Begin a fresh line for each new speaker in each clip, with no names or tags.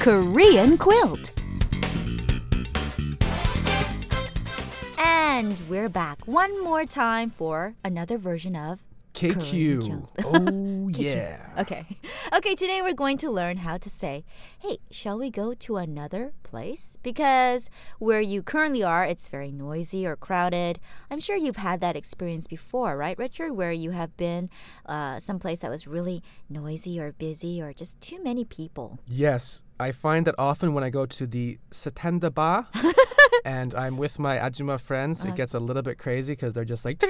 Korean quilt. And we're back one more time for another version of
KQ. Oh, yeah.
Okay. Okay, today we're going to learn how to say, hey, shall we go to another place? Because where you currently are, it's very noisy or crowded. I'm sure you've had that experience before, right, Richard? Where you have been uh, someplace that was really noisy or busy or just too many people.
Yes, I find that often when I go to the Satenda bar and I'm with my Ajuma friends,
Uh-huh.
it gets a little bit crazy because they're just like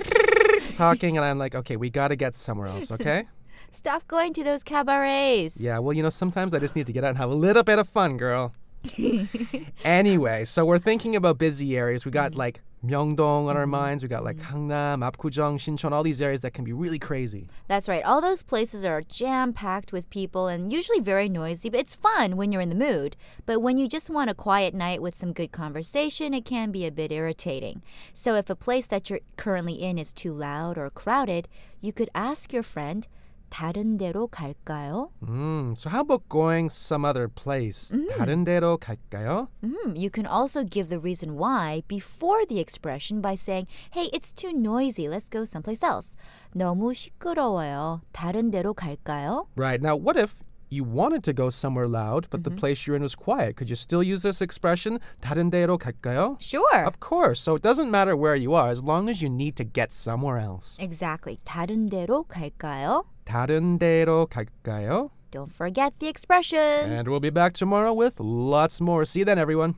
talking, and I'm like, okay, we got to get somewhere else, okay?
Stop going to those cabarets.
Yeah, well, you know, sometimes I just need to get out and have a little bit of fun, girl. anyway, so we're thinking about busy areas. We got like Myeongdong on our minds. We got like Gangnam, Apgujeong, Shincheon, all these areas that can be really crazy.
That's right. All those places are jam packed with people and usually very noisy, but it's fun when you're in the mood. But when you just want a quiet night with some good conversation, it can be a bit irritating. So if a place that you're currently in is too loud or crowded, you could ask your friend, 다른 데로 갈까요?
Mm, so how about going some other place? 다른 데로 갈까요?
Mm, you can also give the reason why before the expression by saying, hey, it's too noisy. Let's go someplace else. 너무 시끄러워요. 다른 데로 갈까요?
Right. Now, what if you wanted to go somewhere loud, but the place you're in was quiet? Could you still use this expression? 다른 데로 갈까요?
Sure.
Of course. So it doesn't matter where you are as long as you need to get somewhere else.
Exactly. 다른 데로 갈까요?
다른 데로 갈까요?
Don't forget the expression.
And we'll be back tomorrow with lots more. See you then, everyone.